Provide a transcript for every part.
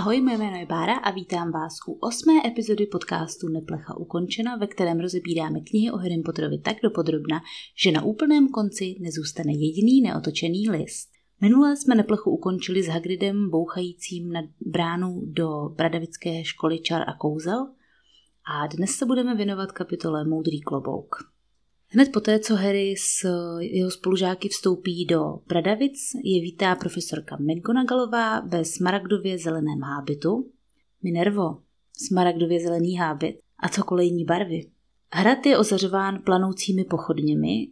Ahoj, moje jméno je Bára a vítám vás u osmé epizody podcastu Neplecha ukončena, ve kterém rozebíráme knihy o Harry Potterovi tak dopodrobna, že na úplném konci nezůstane jediný neotočený list. Minule jsme Neplechu ukončili s Hagridem bouchajícím na bránu do Bradavické školy čar a kouzel a dnes se budeme věnovat kapitole Moudrý klobouk. Hned poté, co Harry s jeho spolužáky vstoupí do Bradavic, je vítá profesorka McGonagallová ve smaragdově zeleném hábitu. Minervo, smaragdově zelený hábit a co kolejní barvy. Hrad je ozařován planoucími pochodněmi.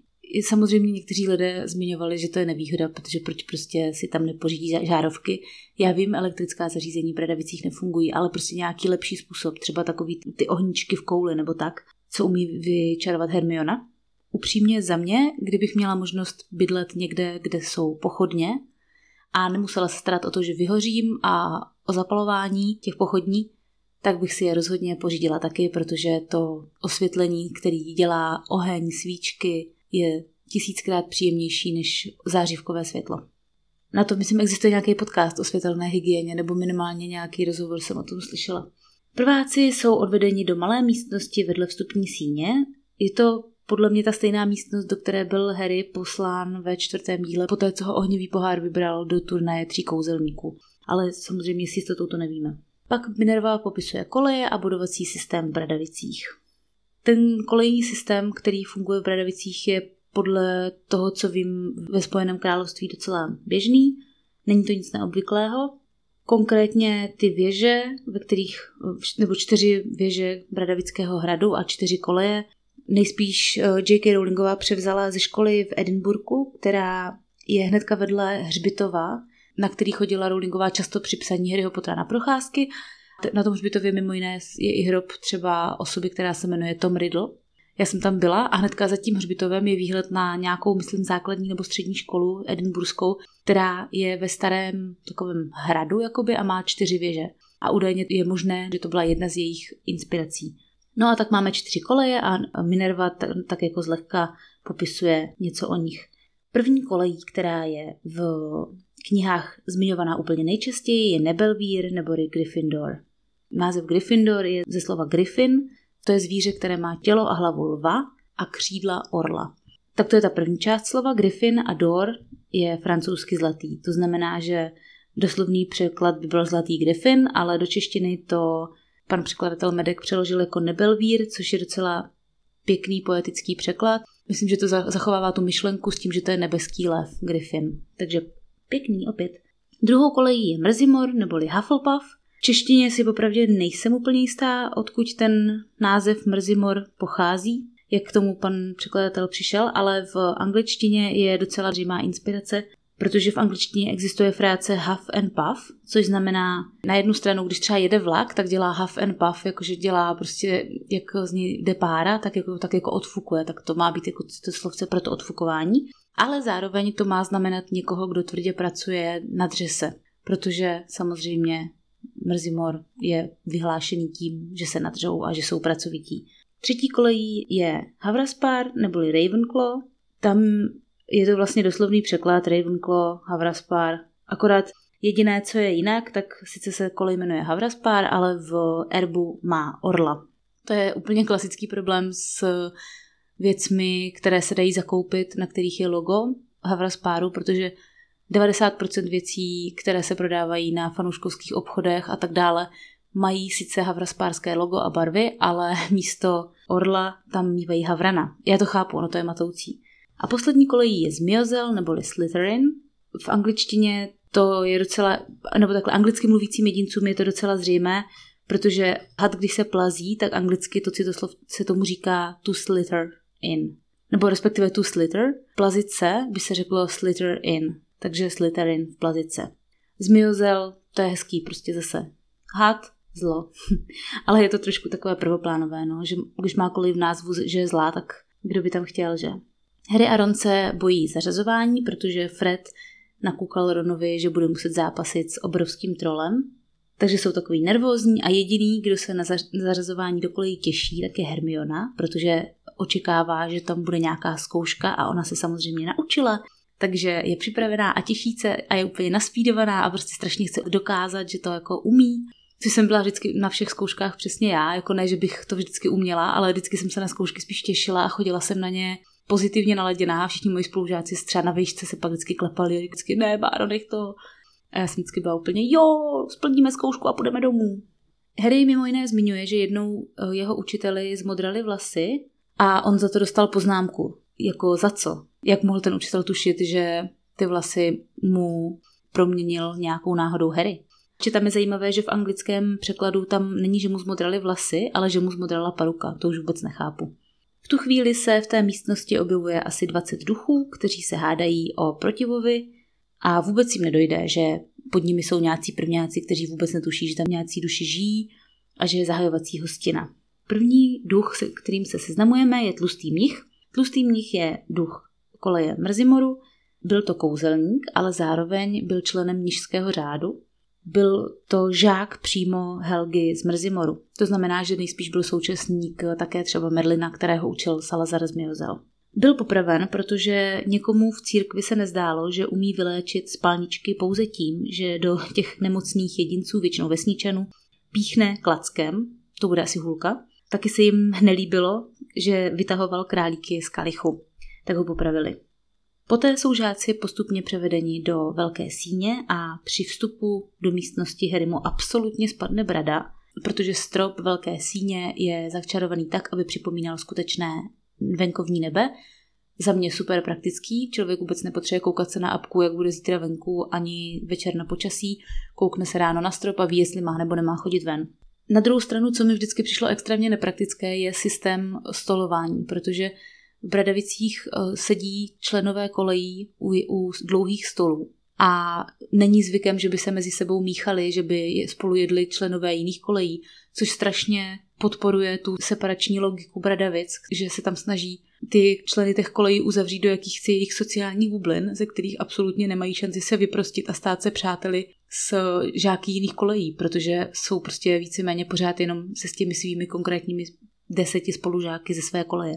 Samozřejmě někteří lidé zmiňovali, že to je nevýhoda, protože proč prostě si tam nepořídí žárovky. Já vím, elektrická zařízení v Bradavicích nefungují, ale prostě nějaký lepší způsob, třeba takový ty ohníčky v kouli nebo tak, co umí vyčarovat Hermiona. Upřímně za mě, kdybych měla možnost bydlet někde, kde jsou pochodně a nemusela se starat o to, že vyhořím a o zapalování těch pochodní, tak bych si je rozhodně pořídila taky, protože to osvětlení, který dělá oheň, svíčky, je tisíckrát příjemnější než zářivkové světlo. Na to, myslím, existuje nějaký podcast o světelné hygieně, nebo minimálně nějaký rozhovor jsem o tom slyšela. Prváci jsou odvedeni do malé místnosti vedle vstupní síně. Je to podle mě ta stejná místnost, do které byl Harry poslán ve čtvrtém díle, poté co ho ohnivý pohár vybral do turnaje tří kouzelníků. Ale samozřejmě s jistotou to nevíme. Pak Minerva popisuje koleje a budovací systém v Bradavicích. Ten kolejní systém, který funguje v Bradavicích, je podle toho, co vím, ve Spojeném království docela běžný. Není to nic neobvyklého. Konkrétně ty věže, ve kterých, nebo čtyři věže Bradavického hradu a čtyři koleje, Nejspíš eh, J.K. Rowlingová převzala ze školy v Edinburgu, která je hnedka vedle hřbitova, na který chodila Rowlingová často při psaní Harryho Pottera na procházky. Na tom hřbitově mimo jiné je i hrob třeba osoby, která se jmenuje Tom Riddle. Já jsem tam byla a hnedka za tím hřbitovem je výhled na nějakou, myslím, základní nebo střední školu edinburskou, která je ve starém takovém hradu jakoby a má čtyři věže. A údajně je možné, že to byla jedna z jejich inspirací. No a tak máme čtyři koleje a Minerva tak, tak jako zlehka popisuje něco o nich. První kolejí, která je v knihách zmiňovaná úplně nejčastěji, je Nebelvír nebo Gryffindor. Název Gryffindor je ze slova Griffin, to je zvíře, které má tělo a hlavu lva a křídla orla. Tak to je ta první část slova. Griffin a Dor je francouzsky zlatý. To znamená, že doslovný překlad by byl zlatý Griffin, ale do češtiny to pan překladatel Medek přeložil jako nebelvír, což je docela pěkný poetický překlad. Myslím, že to zachovává tu myšlenku s tím, že to je nebeský lev, Griffin. Takže pěkný opět. Druhou kolejí je Mrzimor neboli Hufflepuff. V češtině si popravdě nejsem úplně jistá, odkud ten název Mrzimor pochází, jak k tomu pan překladatel přišel, ale v angličtině je docela zřejmá inspirace protože v angličtině existuje fráze huff and puff, což znamená na jednu stranu, když třeba jede vlak, tak dělá huff and puff, jakože dělá prostě, jak z něj jde pára, tak jako, tak jako odfukuje, tak to má být jako to slovce pro to odfukování. Ale zároveň to má znamenat někoho, kdo tvrdě pracuje na dřese, protože samozřejmě Mrzimor je vyhlášený tím, že se nadřou a že jsou pracovití. Třetí kolejí je Havraspar neboli Ravenclaw. Tam je to vlastně doslovný překlad Ravenclaw, Havraspar, akorát jediné, co je jinak, tak sice se kolej jmenuje Havraspar, ale v erbu má orla. To je úplně klasický problém s věcmi, které se dají zakoupit, na kterých je logo Havrasparu, protože 90% věcí, které se prodávají na fanouškovských obchodech a tak dále, mají sice havraspárské logo a barvy, ale místo orla tam mývají havrana. Já to chápu, ono to je matoucí. A poslední kolejí je Zmiozel neboli Slytherin. V angličtině to je docela, nebo takhle anglicky mluvícím jedincům je to docela zřejmé, protože had, když se plazí, tak anglicky to citoslov se tomu říká to slither in. Nebo respektive to slither. Plazit se by se řeklo slither in. Takže Slytherin v plazice. Zmiozel, to je hezký, prostě zase. Had, zlo. Ale je to trošku takové prvoplánové, no, že když má kolej v názvu, že je zlá, tak kdo by tam chtěl, že? Harry a Ron se bojí zařazování, protože Fred nakukal Ronovi, že bude muset zápasit s obrovským trolem. Takže jsou takový nervózní a jediný, kdo se na zařazování do kolejí těší, tak je Hermiona, protože očekává, že tam bude nějaká zkouška a ona se samozřejmě naučila takže je připravená a těší se a je úplně naspídovaná a prostě strašně chce dokázat, že to jako umí. Což jsem byla vždycky na všech zkouškách přesně já, jako ne, že bych to vždycky uměla, ale vždycky jsem se na zkoušky spíš těšila a chodila jsem na ně pozitivně naladěná. Všichni moji spolužáci třeba na výšce se pak vždycky klepali, vždycky ne, Báro, nech to. A já jsem vždycky byla úplně, jo, splníme zkoušku a půjdeme domů. Harry mimo jiné zmiňuje, že jednou eh, jeho učiteli zmodrali vlasy a on za to dostal poznámku. Jako za co? Jak mohl ten učitel tušit, že ty vlasy mu proměnil nějakou náhodou Harry? Že tam je zajímavé, že v anglickém překladu tam není, že mu zmodrali vlasy, ale že mu zmodrala paruka. To už vůbec nechápu. V tu chvíli se v té místnosti objevuje asi 20 duchů, kteří se hádají o protivovi a vůbec jim nedojde, že pod nimi jsou nějací prvňáci, kteří vůbec netuší, že tam nějací duši žijí a že je zahajovací hostina. První duch, se kterým se seznamujeme, je tlustý mnich. Tlustý mnich je duch koleje Mrzimoru, byl to kouzelník, ale zároveň byl členem mnižského řádu. Byl to žák přímo Helgy z Mrzimoru. To znamená, že nejspíš byl současník také třeba Merlina, kterého učil Salazar z Miozel. Byl popraven, protože někomu v církvi se nezdálo, že umí vyléčit spalničky pouze tím, že do těch nemocných jedinců, většinou vesničanů, píchne klackem, to bude asi hůlka. Taky se jim nelíbilo, že vytahoval králíky z kalichu, tak ho popravili. Poté jsou žáci postupně převedeni do velké síně a při vstupu do místnosti Harrymu absolutně spadne brada, protože strop velké síně je začarovaný tak, aby připomínal skutečné venkovní nebe. Za mě super praktický, člověk vůbec nepotřebuje koukat se na apku, jak bude zítra venku, ani večer na počasí, koukne se ráno na strop a ví, jestli má nebo nemá chodit ven. Na druhou stranu, co mi vždycky přišlo extrémně nepraktické, je systém stolování, protože v Bradavicích eh, sedí členové kolejí u, u dlouhých stolů. A není zvykem, že by se mezi sebou míchali, že by spolu jedli členové jiných kolejí, což strašně podporuje tu separační logiku Bradavic, že se tam snaží ty členy těch kolejí uzavřít do jakýchsi jejich sociálních bublin, ze kterých absolutně nemají šanci se vyprostit a stát se přáteli s žáky jiných kolejí, protože jsou prostě víceméně pořád jenom se s těmi svými konkrétními deseti spolužáky ze své koleje.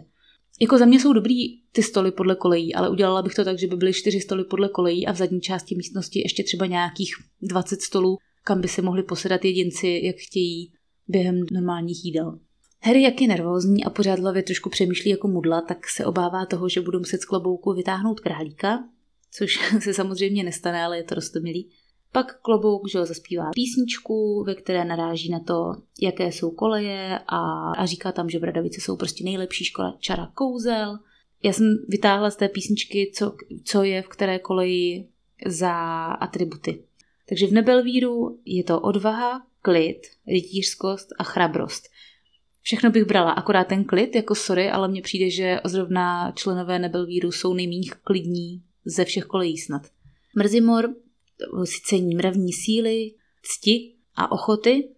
Jako za mě jsou dobrý ty stoly podle kolejí, ale udělala bych to tak, že by byly čtyři stoly podle kolejí a v zadní části místnosti ještě třeba nějakých 20 stolů, kam by se mohli posedat jedinci, jak chtějí, během normálních jídel. Harry, jak je nervózní a pořád hlavě trošku přemýšlí jako mudla, tak se obává toho, že budou muset z klobouku vytáhnout králíka, což se samozřejmě nestane, ale je to rostomilý. Pak klobouk že zaspívá písničku, ve které naráží na to, jaké jsou koleje a, a říká tam, že Bradavice jsou prostě nejlepší škola čara kouzel. Já jsem vytáhla z té písničky, co, co je v které koleji za atributy. Takže v Nebelvíru je to odvaha, klid, rytířskost a chrabrost. Všechno bych brala, akorát ten klid, jako sorry, ale mně přijde, že zrovna členové Nebelvíru jsou nejméně klidní ze všech kolejí snad. Mrzimor si cení mravní síly, cti a ochoty,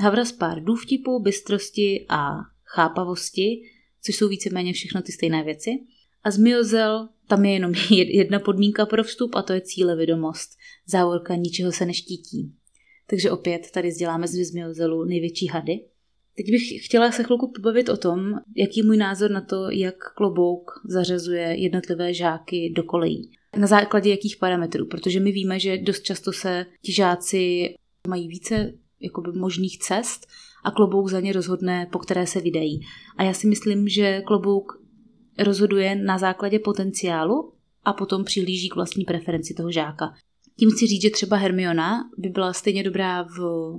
Havraspár důvtipu, bystrosti a chápavosti, což jsou víceméně všechno ty stejné věci. A Zmiozel, tam je jenom jedna podmínka pro vstup a to je cílevědomost. Závorka ničeho se neštítí. Takže opět tady vzděláme z Zmiozelu největší hady. Teď bych chtěla se chvilku pobavit o tom, jaký je můj názor na to, jak klobouk zařazuje jednotlivé žáky do kolejí. Na základě jakých parametrů, protože my víme, že dost často se ti žáci mají více jakoby možných cest a klobouk za ně rozhodne, po které se vydají. A já si myslím, že klobouk rozhoduje na základě potenciálu a potom přihlíží k vlastní preferenci toho žáka. Tím chci říct, že třeba Hermiona by byla stejně dobrá v,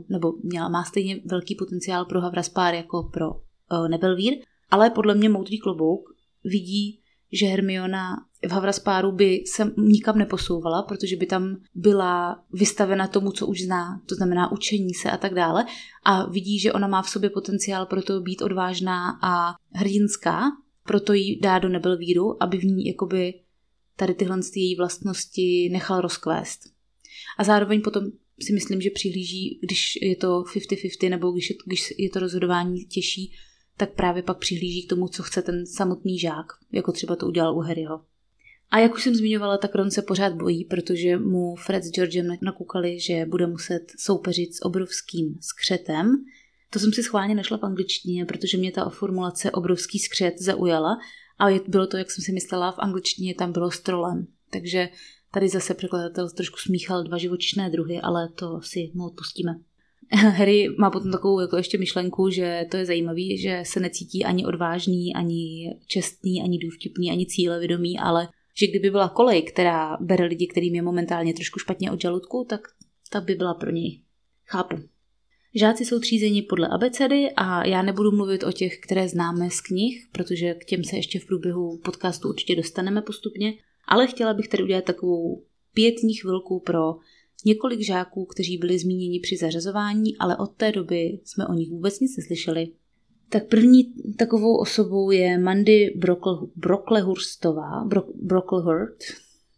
nebo měla, má stejně velký potenciál pro Havraspár jako pro uh, Nebelvír, ale podle mě moudrý klobouk vidí, že Hermiona v Havraspáru by se nikam neposouvala, protože by tam byla vystavena tomu, co už zná, to znamená učení se a tak dále. A vidí, že ona má v sobě potenciál pro to být odvážná a hrdinská, proto jí dá do Nebelvíru, aby v ní jakoby tady tyhle její vlastnosti nechal rozkvést. A zároveň potom si myslím, že přihlíží, když je to 50-50 nebo když je, když je to rozhodování těžší, tak právě pak přihlíží k tomu, co chce ten samotný žák, jako třeba to udělal u Harryho. A jak už jsem zmiňovala, tak Ron se pořád bojí, protože mu Fred s Georgem nakukali, že bude muset soupeřit s obrovským skřetem. To jsem si schválně našla v angličtině, protože mě ta formulace obrovský skřet zaujala a bylo to, jak jsem si myslela, v angličtině tam bylo s trolem. Takže tady zase překladatel trošku smíchal dva živočišné druhy, ale to si mu odpustíme. Harry má potom takovou jako ještě myšlenku, že to je zajímavý, že se necítí ani odvážný, ani čestný, ani důvtipný, ani cílevědomý, ale že kdyby byla kolej, která bere lidi, kterým je momentálně trošku špatně od žaludku, tak ta by byla pro něj. Chápu. Žáci jsou třízeni podle abecedy a já nebudu mluvit o těch, které známe z knih, protože k těm se ještě v průběhu podcastu určitě dostaneme postupně, ale chtěla bych tady udělat takovou pětní chvilku pro několik žáků, kteří byli zmíněni při zařazování, ale od té doby jsme o nich vůbec nic neslyšeli. Tak první takovou osobou je Mandy Brokl, Broklehurstová, Brok, Broklehurt,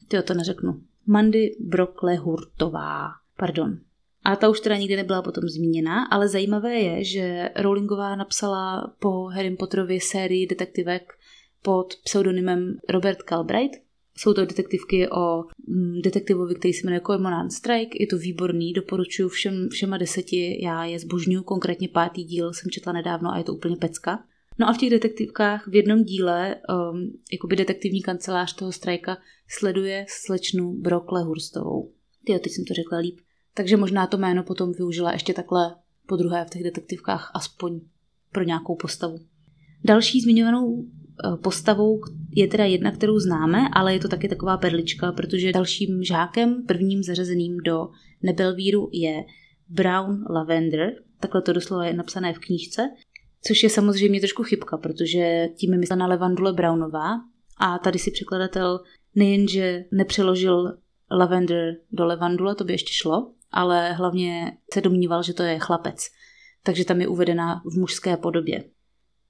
tyjo, to neřeknu, Mandy Broklehurtová, pardon. A ta už teda nikdy nebyla potom zmíněna, ale zajímavé je, že Rowlingová napsala po Harry Potterovi sérii detektivek pod pseudonymem Robert Calbright jsou to detektivky o mm, detektivovi, který se jmenuje Cormoran Strike. Je to výborný, doporučuji všem, všema deseti, já je zbožňuju, konkrétně pátý díl jsem četla nedávno a je to úplně pecka. No a v těch detektivkách v jednom díle um, jakoby detektivní kancelář toho Strajka sleduje slečnu Brokle Hurstovou. Jo, teď jsem to řekla líp. Takže možná to jméno potom využila ještě takhle po druhé v těch detektivkách aspoň pro nějakou postavu. Další zmiňovanou postavou je teda jedna, kterou známe, ale je to taky taková perlička, protože dalším žákem, prvním zařazeným do Nebelvíru je Brown Lavender, takhle to doslova je napsané v knížce, což je samozřejmě trošku chybka, protože tím je myslela Levandule Brownová a tady si překladatel nejenže nepřeložil Lavender do Levandule, to by ještě šlo, ale hlavně se domníval, že to je chlapec. Takže tam je uvedena v mužské podobě.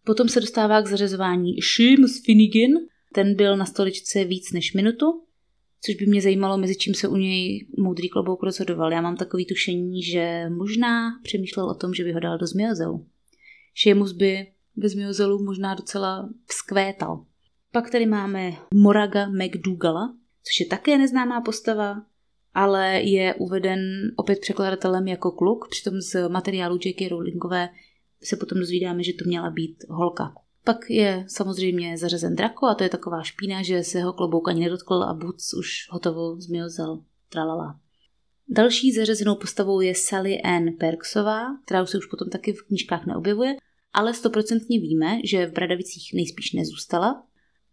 Potom se dostává k zařazování Seamus Finnegan. Ten byl na stoličce víc než minutu, což by mě zajímalo, mezi čím se u něj moudrý klobouk rozhodoval. Já mám takový tušení, že možná přemýšlel o tom, že by ho dal do zmiozelu. Seamus by ve zmiozelu možná docela vzkvétal. Pak tady máme Moraga McDougala, což je také neznámá postava, ale je uveden opět překladatelem jako kluk, přitom z materiálu J.K. Rowlingové se potom dozvídáme, že to měla být holka. Pak je samozřejmě zařazen Drako a to je taková špína, že se ho klobouk ani nedotkl a Boots už hotovo zmiozel. Tralala. Další zařazenou postavou je Sally Ann Perksová, která už se už potom taky v knížkách neobjevuje, ale stoprocentně víme, že v Bradavicích nejspíš nezůstala.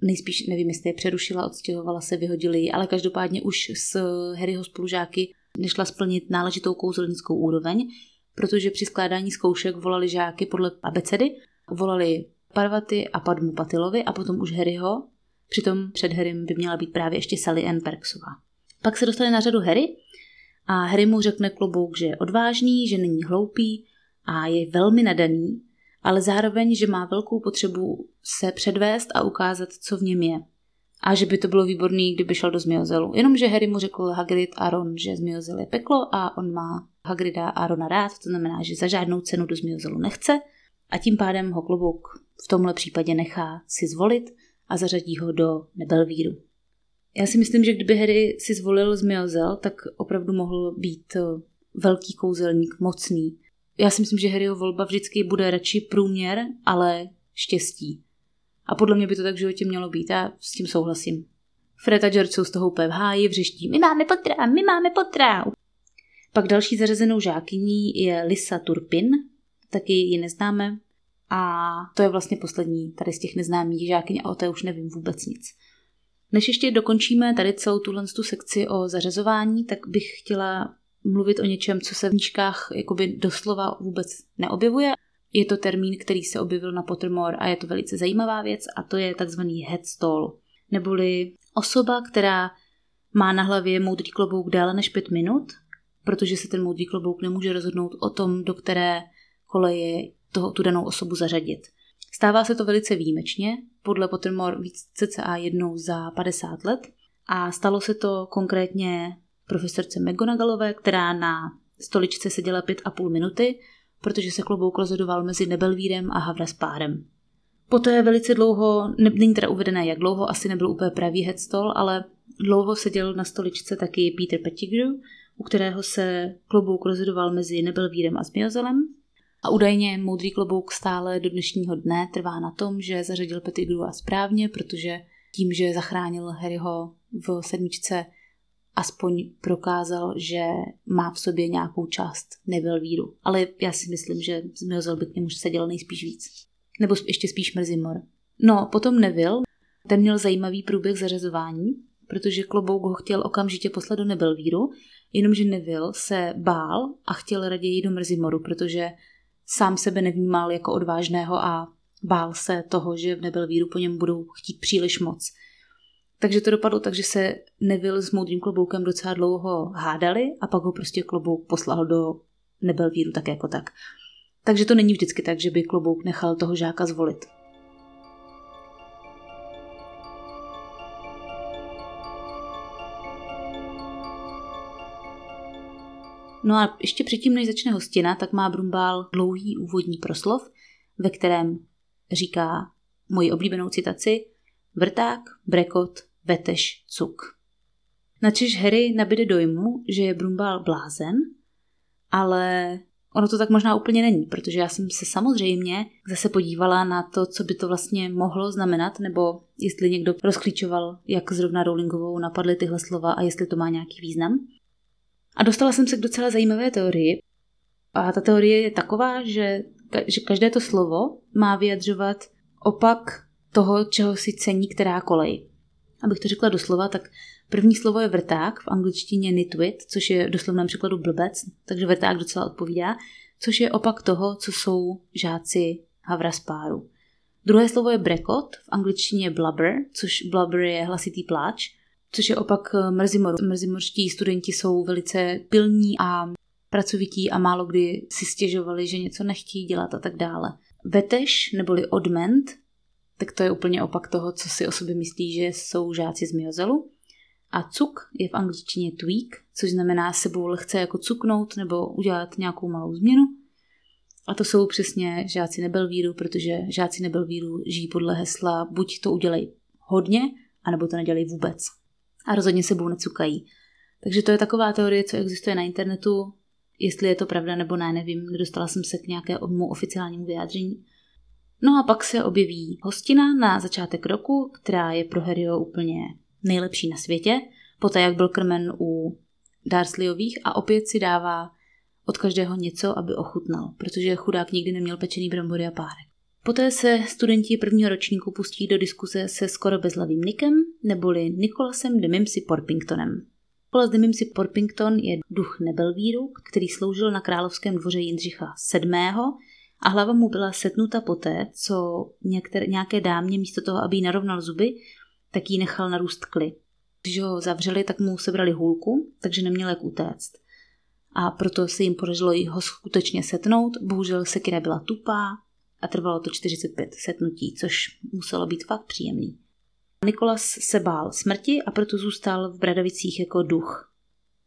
Nejspíš, nevím, jestli je přerušila, odstěhovala se, vyhodili ji, ale každopádně už s Harryho spolužáky nešla splnit náležitou kouzelnickou úroveň, protože při skládání zkoušek volali žáky podle abecedy, volali Parvaty a Padmu Patilovi a potom už Harryho, přitom před Harrym by měla být právě ještě Sally Ann Perksová. Pak se dostane na řadu Harry a Harry mu řekne klobouk, že je odvážný, že není hloupý a je velmi nadaný, ale zároveň, že má velkou potřebu se předvést a ukázat, co v něm je a že by to bylo výborný, kdyby šel do Zmiozelu. Jenomže Harry mu řekl Hagrid a Ron, že Zmiozel je peklo a on má Hagrida a Rona rád, to znamená, že za žádnou cenu do Zmiozelu nechce a tím pádem ho klobouk v tomhle případě nechá si zvolit a zařadí ho do Nebelvíru. Já si myslím, že kdyby Harry si zvolil Zmiozel, tak opravdu mohl být eh, velký kouzelník, mocný. Já si myslím, že Harryho volba vždycky bude radši průměr, ale štěstí. A podle mě by to tak v životě mělo být. Já s tím souhlasím. Fred a George jsou z toho úplně v háji, vřeští. My máme potra, my máme potra. Pak další zařazenou žákyní je Lisa Turpin, taky ji neznáme. A to je vlastně poslední tady z těch neznámých žákyň a o té už nevím vůbec nic. Než ještě dokončíme tady celou tuhle tu sekci o zařazování, tak bych chtěla mluvit o něčem, co se v knížkách jakoby doslova vůbec neobjevuje je to termín, který se objevil na Pottermore a je to velice zajímavá věc a to je takzvaný headstall, neboli osoba, která má na hlavě moudrý klobouk déle než pět minut, protože se ten moudrý klobouk nemůže rozhodnout o tom, do které koleje toho, tu danou osobu zařadit. Stává se to velice výjimečně, podle Pottermore víc cca jednou za 50 let a stalo se to konkrétně profesorce McGonagallové, která na stoličce seděla pět a půl minuty protože se klobouk rozhodoval mezi Nebelvírem a Havraspárem. Poté velice dlouho, ne, není teda uvedené, jak dlouho, asi nebyl úplně pravý headstall, ale dlouho seděl na stoličce taky Peter Pettigrew, u kterého se klobouk rozhodoval mezi Nebelvírem a Zmiozelem. A údajně moudrý klobouk stále do dnešního dne trvá na tom, že zařadil Pettigrewa správně, protože tím, že zachránil Harryho v sedmičce, aspoň prokázal, že má v sobě nějakou část víru. Ale já si myslím, že Zmiozel by k němu seděl nejspíš víc. Nebo ještě spíš Mrzimor. No, potom Neville, ten měl zajímavý průběh zařazování, protože klobouk ho chtěl okamžitě poslat do Nebelvíru, jenomže Neville se bál a chtěl raději do Mrzimoru, protože sám sebe nevnímal jako odvážného a bál se toho, že v Nebelvíru po něm budou chtít příliš moc. Takže to dopadlo tak, že se Neville s moudrým kloboukem docela dlouho hádali a pak ho prostě klobouk poslal do Nebelvíru tak jako tak. Takže to není vždycky tak, že by klobouk nechal toho žáka zvolit. No a ještě předtím, než začne hostina, tak má Brumbál dlouhý úvodní proslov, ve kterém říká moji oblíbenou citaci Vrták, brekot, veteš, cuk. Načež Harry nabide dojmu, že je Brumbál blázen, ale ono to tak možná úplně není, protože já jsem se samozřejmě zase podívala na to, co by to vlastně mohlo znamenat, nebo jestli někdo rozklíčoval, jak zrovna Rowlingovou napadly tyhle slova a jestli to má nějaký význam. A dostala jsem se k docela zajímavé teorii. A ta teorie je taková, že, že každé to slovo má vyjadřovat opak toho, čeho si cení která kolej. Abych to řekla doslova, tak první slovo je vrták, v angličtině nitwit, což je doslovném překladu blbec, takže vrták docela odpovídá, což je opak toho, co jsou žáci Havraspáru. Druhé slovo je brekot, v angličtině blubber, což blubber je hlasitý pláč, což je opak eh, mrzimoru. Mrzimorští studenti jsou velice pilní a pracovití a málo kdy si stěžovali, že něco nechtějí dělat a tak dále. Veteš neboli odment, tak to je úplně opak toho, co si o sobě myslí, že jsou žáci z Miozelu. A cuk je v angličtině tweak, což znamená sebou lehce jako cuknout nebo udělat nějakou malou změnu. A to jsou přesně žáci nebelvíru, protože žáci nebelvíru žijí podle hesla buď to udělej hodně, anebo to nedělej vůbec a rozhodně sebou necukají. Takže to je taková teorie, co existuje na internetu. Jestli je to pravda nebo ne, nevím. Nedostala jsem se k nějakému oficiálnímu vyjádření. No a pak se objeví hostina na začátek roku, která je pro Harryho úplně nejlepší na světě, poté jak byl krmen u Dursleyových a opět si dává od každého něco, aby ochutnal, protože chudák nikdy neměl pečený brambory a párek. Poté se studenti prvního ročníku pustí do diskuse se skoro bezlavým Nikem, neboli Nikolasem de Mimsy Porpingtonem. Nikolas de Mimsy Porpington je duch Nebelvíru, který sloužil na královském dvoře Jindřicha VII. A hlava mu byla setnuta poté, co některé, nějaké dámě místo toho, aby jí narovnal zuby, tak jí nechal narůst kly. Když ho zavřeli, tak mu sebrali hůlku, takže neměl jak utéct. A proto se jim podařilo ho skutečně setnout, bohužel sekira byla tupá, a trvalo to 45 setnutí, což muselo být fakt příjemný. Nikolas se bál smrti a proto zůstal v Bradavicích jako duch.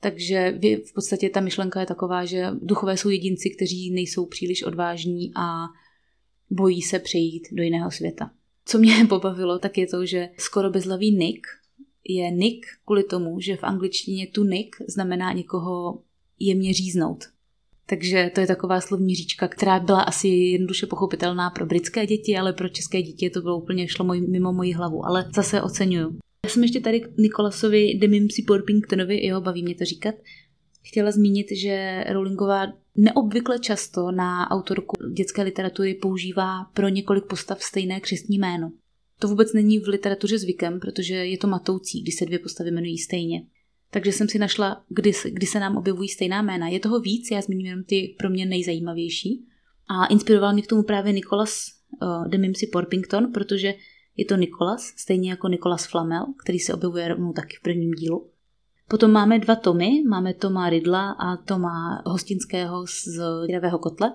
Takže v podstatě ta myšlenka je taková, že duchové jsou jedinci, kteří nejsou příliš odvážní a bojí se přejít do jiného světa. Co mě pobavilo, tak je to, že skoro bezlavý Nick je Nick kvůli tomu, že v angličtině tu Nick znamená někoho jemně říznout. Takže to je taková slovní říčka, která byla asi jednoduše pochopitelná pro britské děti, ale pro české děti to bylo úplně šlo mimo moji hlavu. Ale zase oceňuju. Já jsem ještě tady Nikolasovi Demimsi Porpingtonovi, jeho baví mě to říkat, chtěla zmínit, že Rowlingová neobvykle často na autorku dětské literatury používá pro několik postav stejné křestní jméno. To vůbec není v literatuře zvykem, protože je to matoucí, když se dvě postavy jmenují stejně takže jsem si našla, kdy, kdy se nám objevují stejná jména. Je toho víc, já zmíním jenom ty pro mě nejzajímavější. A inspiroval mě k tomu právě Nicholas uh, de Mimsy Porpington, protože je to Nikolas, stejně jako Nikolas Flamel, který se objevuje rovnou taky v prvním dílu. Potom máme dva Tomy, máme Toma Rydla a Toma Hostinského z Dravého kotle.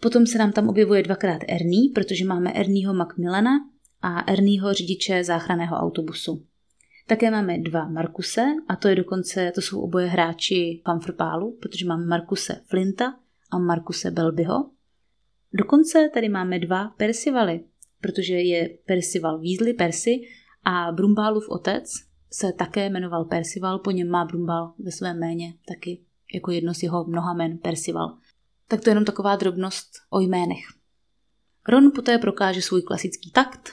Potom se nám tam objevuje dvakrát Ernie, protože máme Ernieho Macmillana a Ernieho řidiče záchranného autobusu. Také máme dva Markuse a to je dokonce, to jsou oboje hráči Pamfrpálu, protože máme Markuse Flinta a Markuse Belbyho. Dokonce tady máme dva Persivaly, protože je Persival Weasley, Percy a Brumbálův otec se také jmenoval Persival, po něm má Brumbál ve svém jméně taky jako jedno z jeho mnoha jmen Persival. Tak to je jenom taková drobnost o jménech. Ron poté prokáže svůj klasický takt,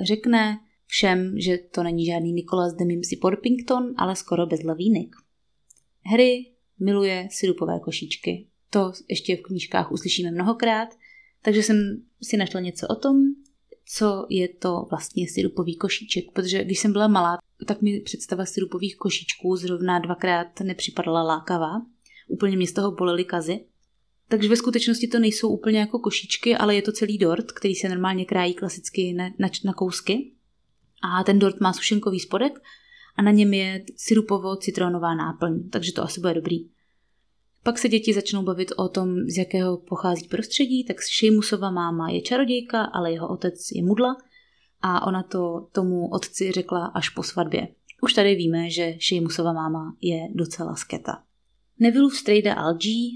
řekne, všem, že to není žádný Nicholas de Mimsy Porpington, ale skoro bezhlavý Nick. Harry miluje sirupové košíčky. To ještě v knížkách uslyšíme mnohokrát, takže jsem si našla něco o tom, co je to vlastně syrupový košíček, protože když jsem byla malá, tak mi představa syrupových košíčků zrovna dvakrát nepřipadala lákavá. Úplně mě z toho bolely kazy. Takže ve skutečnosti to nejsou úplně jako košíčky, ale je to celý dort, který se normálně krájí klasicky na, na, na kousky. A ten dort má sušenkový spodek a na něm je syrupovo-citronová náplň, takže to asi bude dobrý. Pak se děti začnou bavit o tom, z jakého pochází prostředí, tak Šejmusova máma je čarodějka, ale jeho otec je mudla a ona to tomu otci řekla až po svatbě. Už tady víme, že Šejmusova máma je docela sketa. Nevillův strejda Algie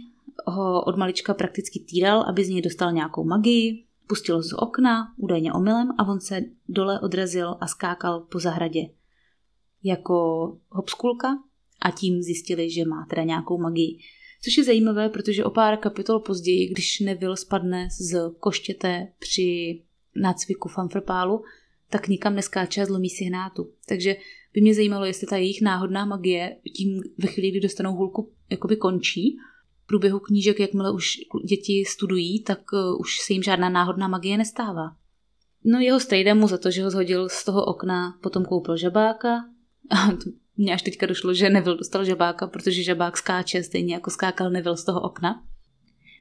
ho od malička prakticky týral, aby z něj dostal nějakou magii, pustil z okna, údajně omylem, a on se dole odrazil a skákal po zahradě. Jako hopskulka a tím zjistili, že má teda nějakou magii. Což je zajímavé, protože o pár kapitol později, když Neville spadne z koštěte při nácviku fanfrpálu, tak nikam neskáče a zlomí si hnátu. Takže by mě zajímalo, jestli ta jejich náhodná magie tím ve chvíli, kdy dostanou hulku, jakoby končí. V průběhu knížek, jakmile už děti studují, tak uh, už se jim žádná náhodná magie nestává. No jeho strejda mu za to, že ho zhodil z toho okna, potom koupil žabáka. Mně až teďka došlo, že Neville dostal žabáka, protože žabák skáče stejně jako skákal Neville z toho okna.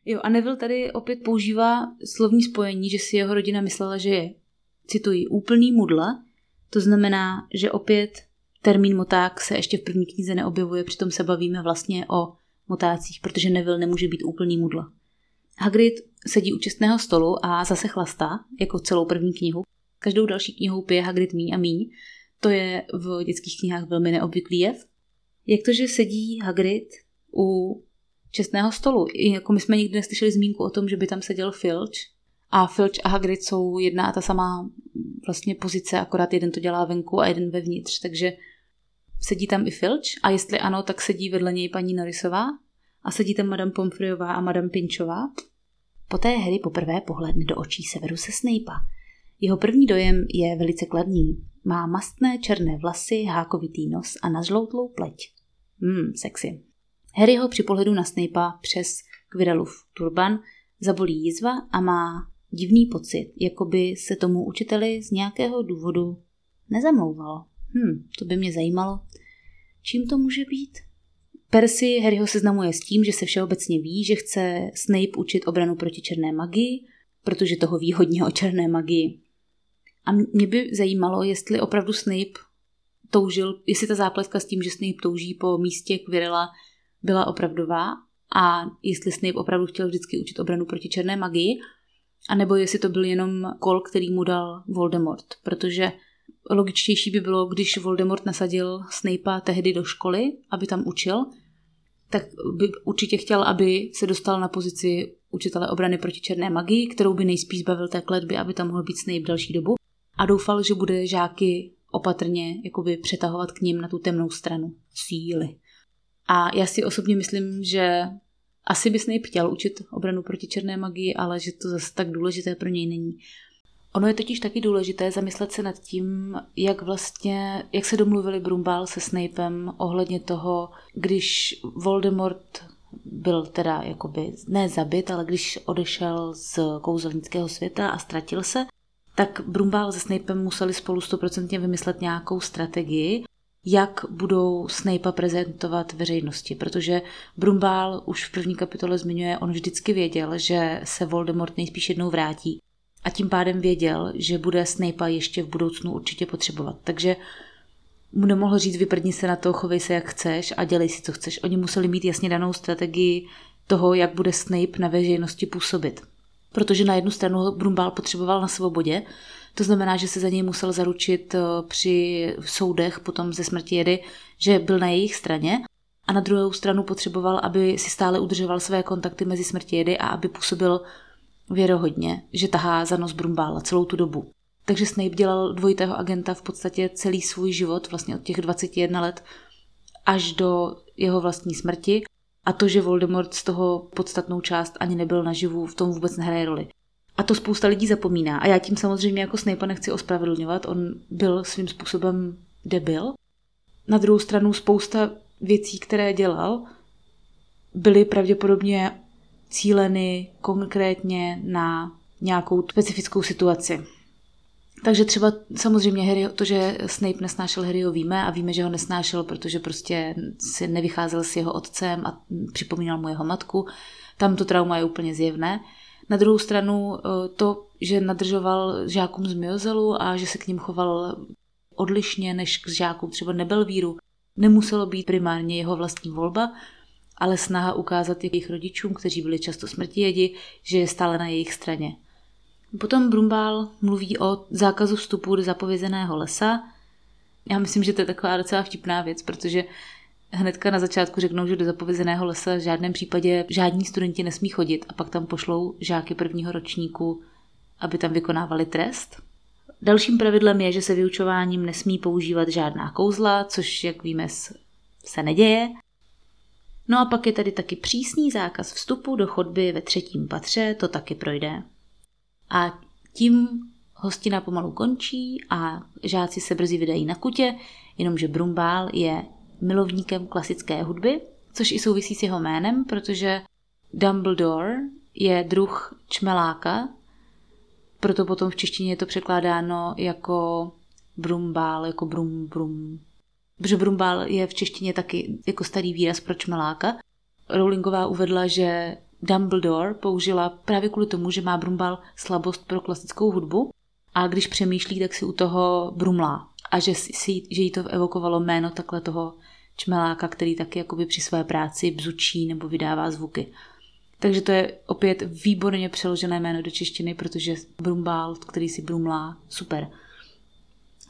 Jo, a Neville tady opět používá slovní spojení, že si jeho rodina myslela, že je, cituji, úplný mudla. To znamená, že opět termín moták se ještě v první knize neobjevuje, přitom se bavíme vlastně o motácích, protože Neville nemůže být úplný mudla. Hagrid sedí u čestného stolu a zase chlastá, jako celou první knihu. Každou další knihou pije Hagrid míň a míň, to je v dětských knihách velmi neobvyklý jev. Jak to, že sedí Hagrid u čestného stolu? Jako my jsme nikdy neslyšeli zmínku o tom, že by tam seděl Filch. A Filch a Hagrid jsou jedna a ta samá vlastně pozice, akorát jeden to dělá venku a jeden vevnitř. Takže sedí tam i Filch a jestli ano, tak sedí vedle něj paní Norrisová a sedí tam Madame Pomfreyová a Madame Pinchová. Poté Harry poprvé pohledne do očí Severu se Snape'a. Jeho první dojem je velice kladný. Má mastné černé vlasy, hákovitý nos a nazloutlou pleť. Hmm, sexy. Harryho při pohledu na Snape'a přes Quirrellův turban zabolí jizva a má divný pocit, jako by se tomu učiteli z nějakého důvodu nezamlouvalo. Hm, to by mě zajímalo. Čím to může být? Percy Harryho seznamuje s tím, že se všeobecně ví, že chce Snape učit obranu proti černé magii, protože toho ví hodně o černé magii. A mě by zajímalo, jestli opravdu Snape toužil, jestli ta zápletka s tím, že Snape touží po místě Quirrella byla opravdová a jestli Snape opravdu chtěl vždycky učit obranu proti černé magii, anebo jestli to byl jenom kol, který mu dal Voldemort, protože logičtější by bylo, když Voldemort nasadil Snape'a tehdy do školy, aby tam učil, tak by určitě chtěl, aby se dostal na pozici učitele obrany proti černé magii, kterou by nejspíš zbavil té kletby, aby tam mohl být Snape další dobu a doufal, že bude žáky opatrně jakoby přetahovat k ním na tu temnou stranu síly. A já si osobně myslím, že asi bys nejchtěl učit obranu proti černé magii, ale že to zase tak důležité pro něj není. Ono je totiž taky důležité zamyslet se nad tím, jak vlastně, jak se domluvili Brumbál se Snapem ohledně toho, když Voldemort byl teda jakoby ne zabit, ale když odešel z kouzelnického světa a ztratil se, tak Brumbál se Snapem museli spolu stoprocentně vymyslet nějakou strategii, jak budou Snape'a prezentovat veřejnosti, protože Brumbál už v první kapitole zmiňuje, on vždycky věděl, že se Voldemort nejspíš jednou vrátí a tím pádem věděl, že bude Snape'a ještě v budoucnu určitě potřebovat. Takže mu nemohl říct, vyprdni se na to, chovej se jak chceš a dělej si, co chceš. Oni museli mít jasně danou strategii toho, jak bude Snape na veřejnosti působit protože na jednu stranu Brumbál potřeboval na svobodě, to znamená, že se za něj musel zaručit eh, při soudech potom ze smrti jedy, že byl na jejich straně a na druhou stranu potřeboval, aby si stále udržoval své kontakty mezi smrti jedy a aby působil věrohodně, že tahá za nos Brumbála celou tu dobu. Takže Snape dělal dvojitého agenta v podstatě celý svůj život, vlastně od těch 21 let až do jeho vlastní smrti a to, že Voldemort z toho podstatnou část ani nebyl naživu, v tom vůbec nehraje roli. A to spousta lidí zapomíná. A já tím samozřejmě jako Snape nechci ospravedlňovat, on byl svým způsobem debil. Na druhou stranu spousta věcí, které dělal, byly pravděpodobně cíleny konkrétně na nějakou specifickou situaci. Takže třeba samozřejmě Harry, to, že Snape nesnášel Harryho víme a víme, že ho nesnášel, protože prostě si nevycházel s jeho otcem a připomínal mu jeho matku. Tam to trauma je úplně zjevné. Na druhou stranu eh, to, že nadržoval žákům z Miozelu a že se k ním choval odlišně než k žákům třeba Nebelvíru, nemuselo být primárně jeho vlastní volba, ale snaha ukázat jejich rodičům, kteří byli často smrtivědi, že je stále na jejich straně. Potom Brumbál mluví o zákazu vstupu do zapovězeného lesa. Já myslím, že to je taková docela vtipná věc, protože hnedka na začátku řeknou, že do zapovězeného lesa v žádném případě žádní studenti nesmí chodit a pak tam pošlou žáky prvního ročníku, aby tam vykonávali trest. Dalším pravidlem je, že se vyučováním nesmí používat žádná kouzla, což, jak víme, se neděje. No a pak je tady taky přísný zákaz vstupu do chodby ve třetím patře, to taky projde. A tím hostina pomalu končí a žáci se brzy vydají na kutě, jenomže Brumbál je milovníkem klasické hudby, což i souvisí s jeho jménem, protože Dumbledore je druh čmeláka, proto potom v češtině je to překládáno jako brumbál, jako brum brum. Protože brumbál je v češtině taky jako starý výraz pro čmeláka. Rowlingová uvedla, že Dumbledore použila právě kvůli tomu, že má brumbál slabost pro klasickou hudbu a když přemýšlí, tak si u toho brumlá. A že, si, že jí to evokovalo jméno takhle toho čmeláka, který taky jakoby při své práci bzučí nebo vydává zvuky. Takže to je opět výborně přeložené jméno do češtiny, protože Brumbál, který si brumlá, super.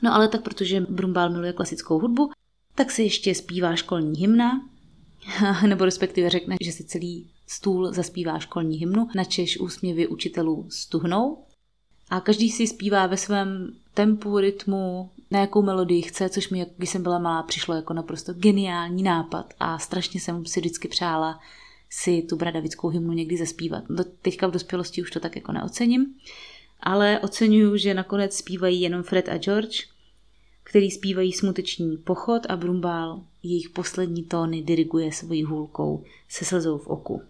No ale tak protože Brumbál miluje klasickou hudbu, tak se ještě zpívá školní hymna, nebo respektive řekne, že si celý stůl zaspívá školní hymnu, načež úsměvy učitelů stuhnou. A každý si zpívá ve svém tempu, rytmu, na jakou melodii chce, což mi, když jsem byla malá, přišlo jako naprosto geniální nápad a strašně jsem si vždycky přála si tu bradavickou hymnu někdy zaspívat. Do, teďka v dospělosti už to tak jako neocením, ale oceňuju, že nakonec zpívají jenom Fred a George, který zpívají smuteční pochod a Brumbál jejich poslední tóny diriguje svojí hůlkou se slzou v oku.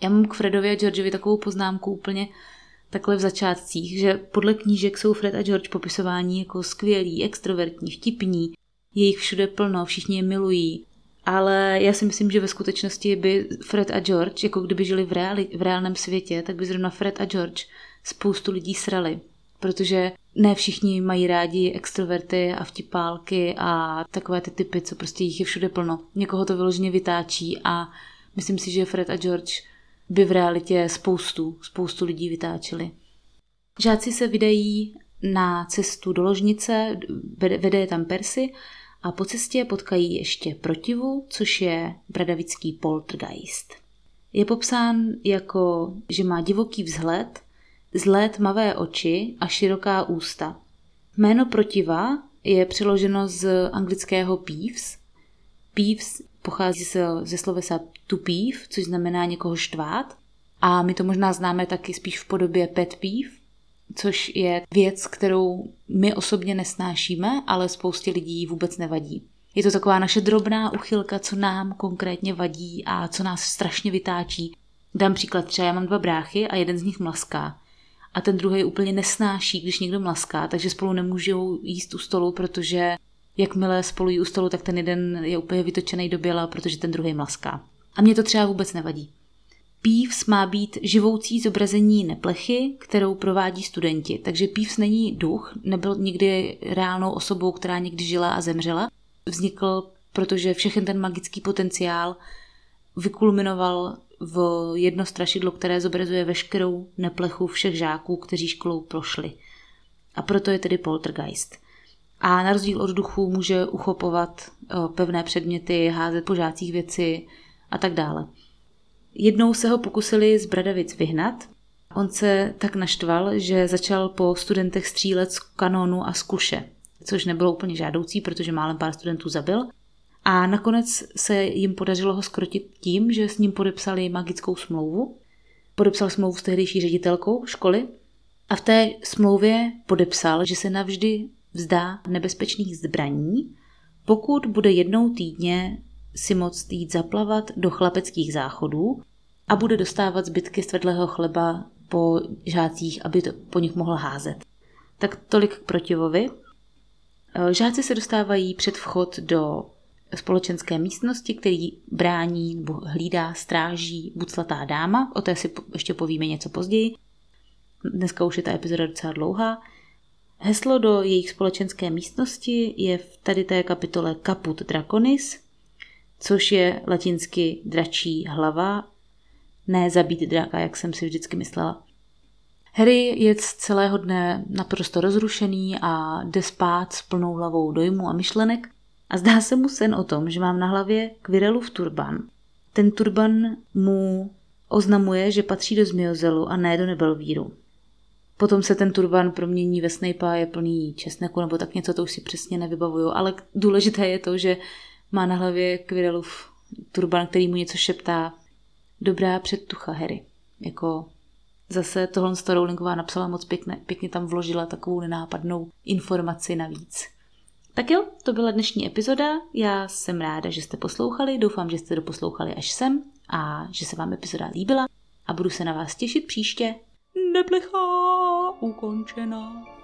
Já mám k Fredovi a Georgeovi takovou poznámku úplně takhle v začátcích, že podle knížek jsou Fred a George popisování jako skvělí, extrovertní, vtipní, je jich všude plno, všichni je milují, ale já si myslím, že ve skutečnosti by Fred a George, jako kdyby žili v, reali, v reálném světě, tak by zrovna Fred a George spoustu lidí srali. Protože ne všichni mají rádi extroverty a vtipálky a takové ty typy, co prostě jich je všude plno. Někoho to vyloženě vytáčí a myslím si, že Fred a George by v realitě spoustu, spoustu lidí vytáčeli. Žáci se vydají na cestu do ložnice, vede je tam Percy a po cestě potkají ještě protivu, což je bradavický poltergeist. Je popsán jako, že má divoký vzhled, zlé tmavé oči a široká ústa. Jméno protiva je přeloženo z anglického peeves. Peeves pochází ze slovesa peeve, což znamená někoho štvát. A my to možná známe taky spíš v podobě pet peeve, což je věc, kterou my osobně nesnášíme, ale spoustě lidí vůbec nevadí. Je to taková naše drobná uchylka, co nám konkrétně vadí a co nás strašně vytáčí. Dám příklad, třeba já mám dva bráchy a jeden z nich mlaská. A ten druhý úplně nesnáší, když někdo mlaská, takže spolu nemůžou jíst u stolu, protože jakmile spolu jí u stolu, tak ten jeden je úplně vytočený do běla, protože ten druhý mlaská. A mě to třeba vůbec nevadí. Pívs má být živoucí zobrazení neplechy, kterou provádí studenti. Takže Pívs není duch, nebyl nikdy reálnou osobou, která někdy žila a zemřela. Vznikl, protože všechen ten magický potenciál vykulminoval v jedno strašidlo, které zobrazuje veškerou neplechu všech žáků, kteří školou prošli. A proto je tedy poltergeist. A na rozdíl od duchů může uchopovat eh, pevné předměty, házet po žácích věci a tak dále. Jednou se ho pokusili z Bradavic vyhnat. On se tak naštval, že začal po studentech střílet z kanónu a z kuše, což nebylo úplně žádoucí, protože málem pár studentů zabil. A nakonec se jim podařilo ho skrotit tím, že s ním podepsali magickou smlouvu, podepsal smlouvu s tehdejší ředitelkou školy a v té smlouvě podepsal, že se navždy vzdá nebezpečných zbraní, pokud bude jednou týdně si moct jít zaplavat do chlapeckých záchodů a bude dostávat zbytky svedlého chleba po žácích, aby to po nich mohl házet. Tak tolik k protivovi. Žáci se dostávají před vchod do společenské místnosti, který brání nebo hlídá, stráží buclatá dáma. O té si ještě povíme něco později. Dneska už je ta epizoda docela dlouhá. Heslo do jejich společenské místnosti je v tady té kapitole Caput Draconis, což je latinsky dračí hlava, ne zabít draka, jak jsem si vždycky myslela. Harry je z celého dne naprosto rozrušený a jde spát s plnou hlavou dojmu a myšlenek a zdá se mu sen o tom, že mám na hlavě Quirrellův turban. Ten turban mu oznamuje, že patří do Zmiozelu a ne do Nebelvíru. Potom se ten turban promění ve Snape'a, je plný česneku nebo tak něco, to už si přesně nevybavuju, ale důležité je to, že má na hlavě Quirrellův turban, který mu něco šeptá. Dobrá předtucha, Harry. Jako zase tohle z Rowlingová napsala moc pěkně, pěkně tam vložila takovou nenápadnou informaci navíc. Tak jo, to byla dnešní epizoda. Já jsem ráda, že jste poslouchali. Doufám, že jste doposlouchali až sem a že se vám epizoda líbila a budu se na vás těšit příště. Neplecha ukončena.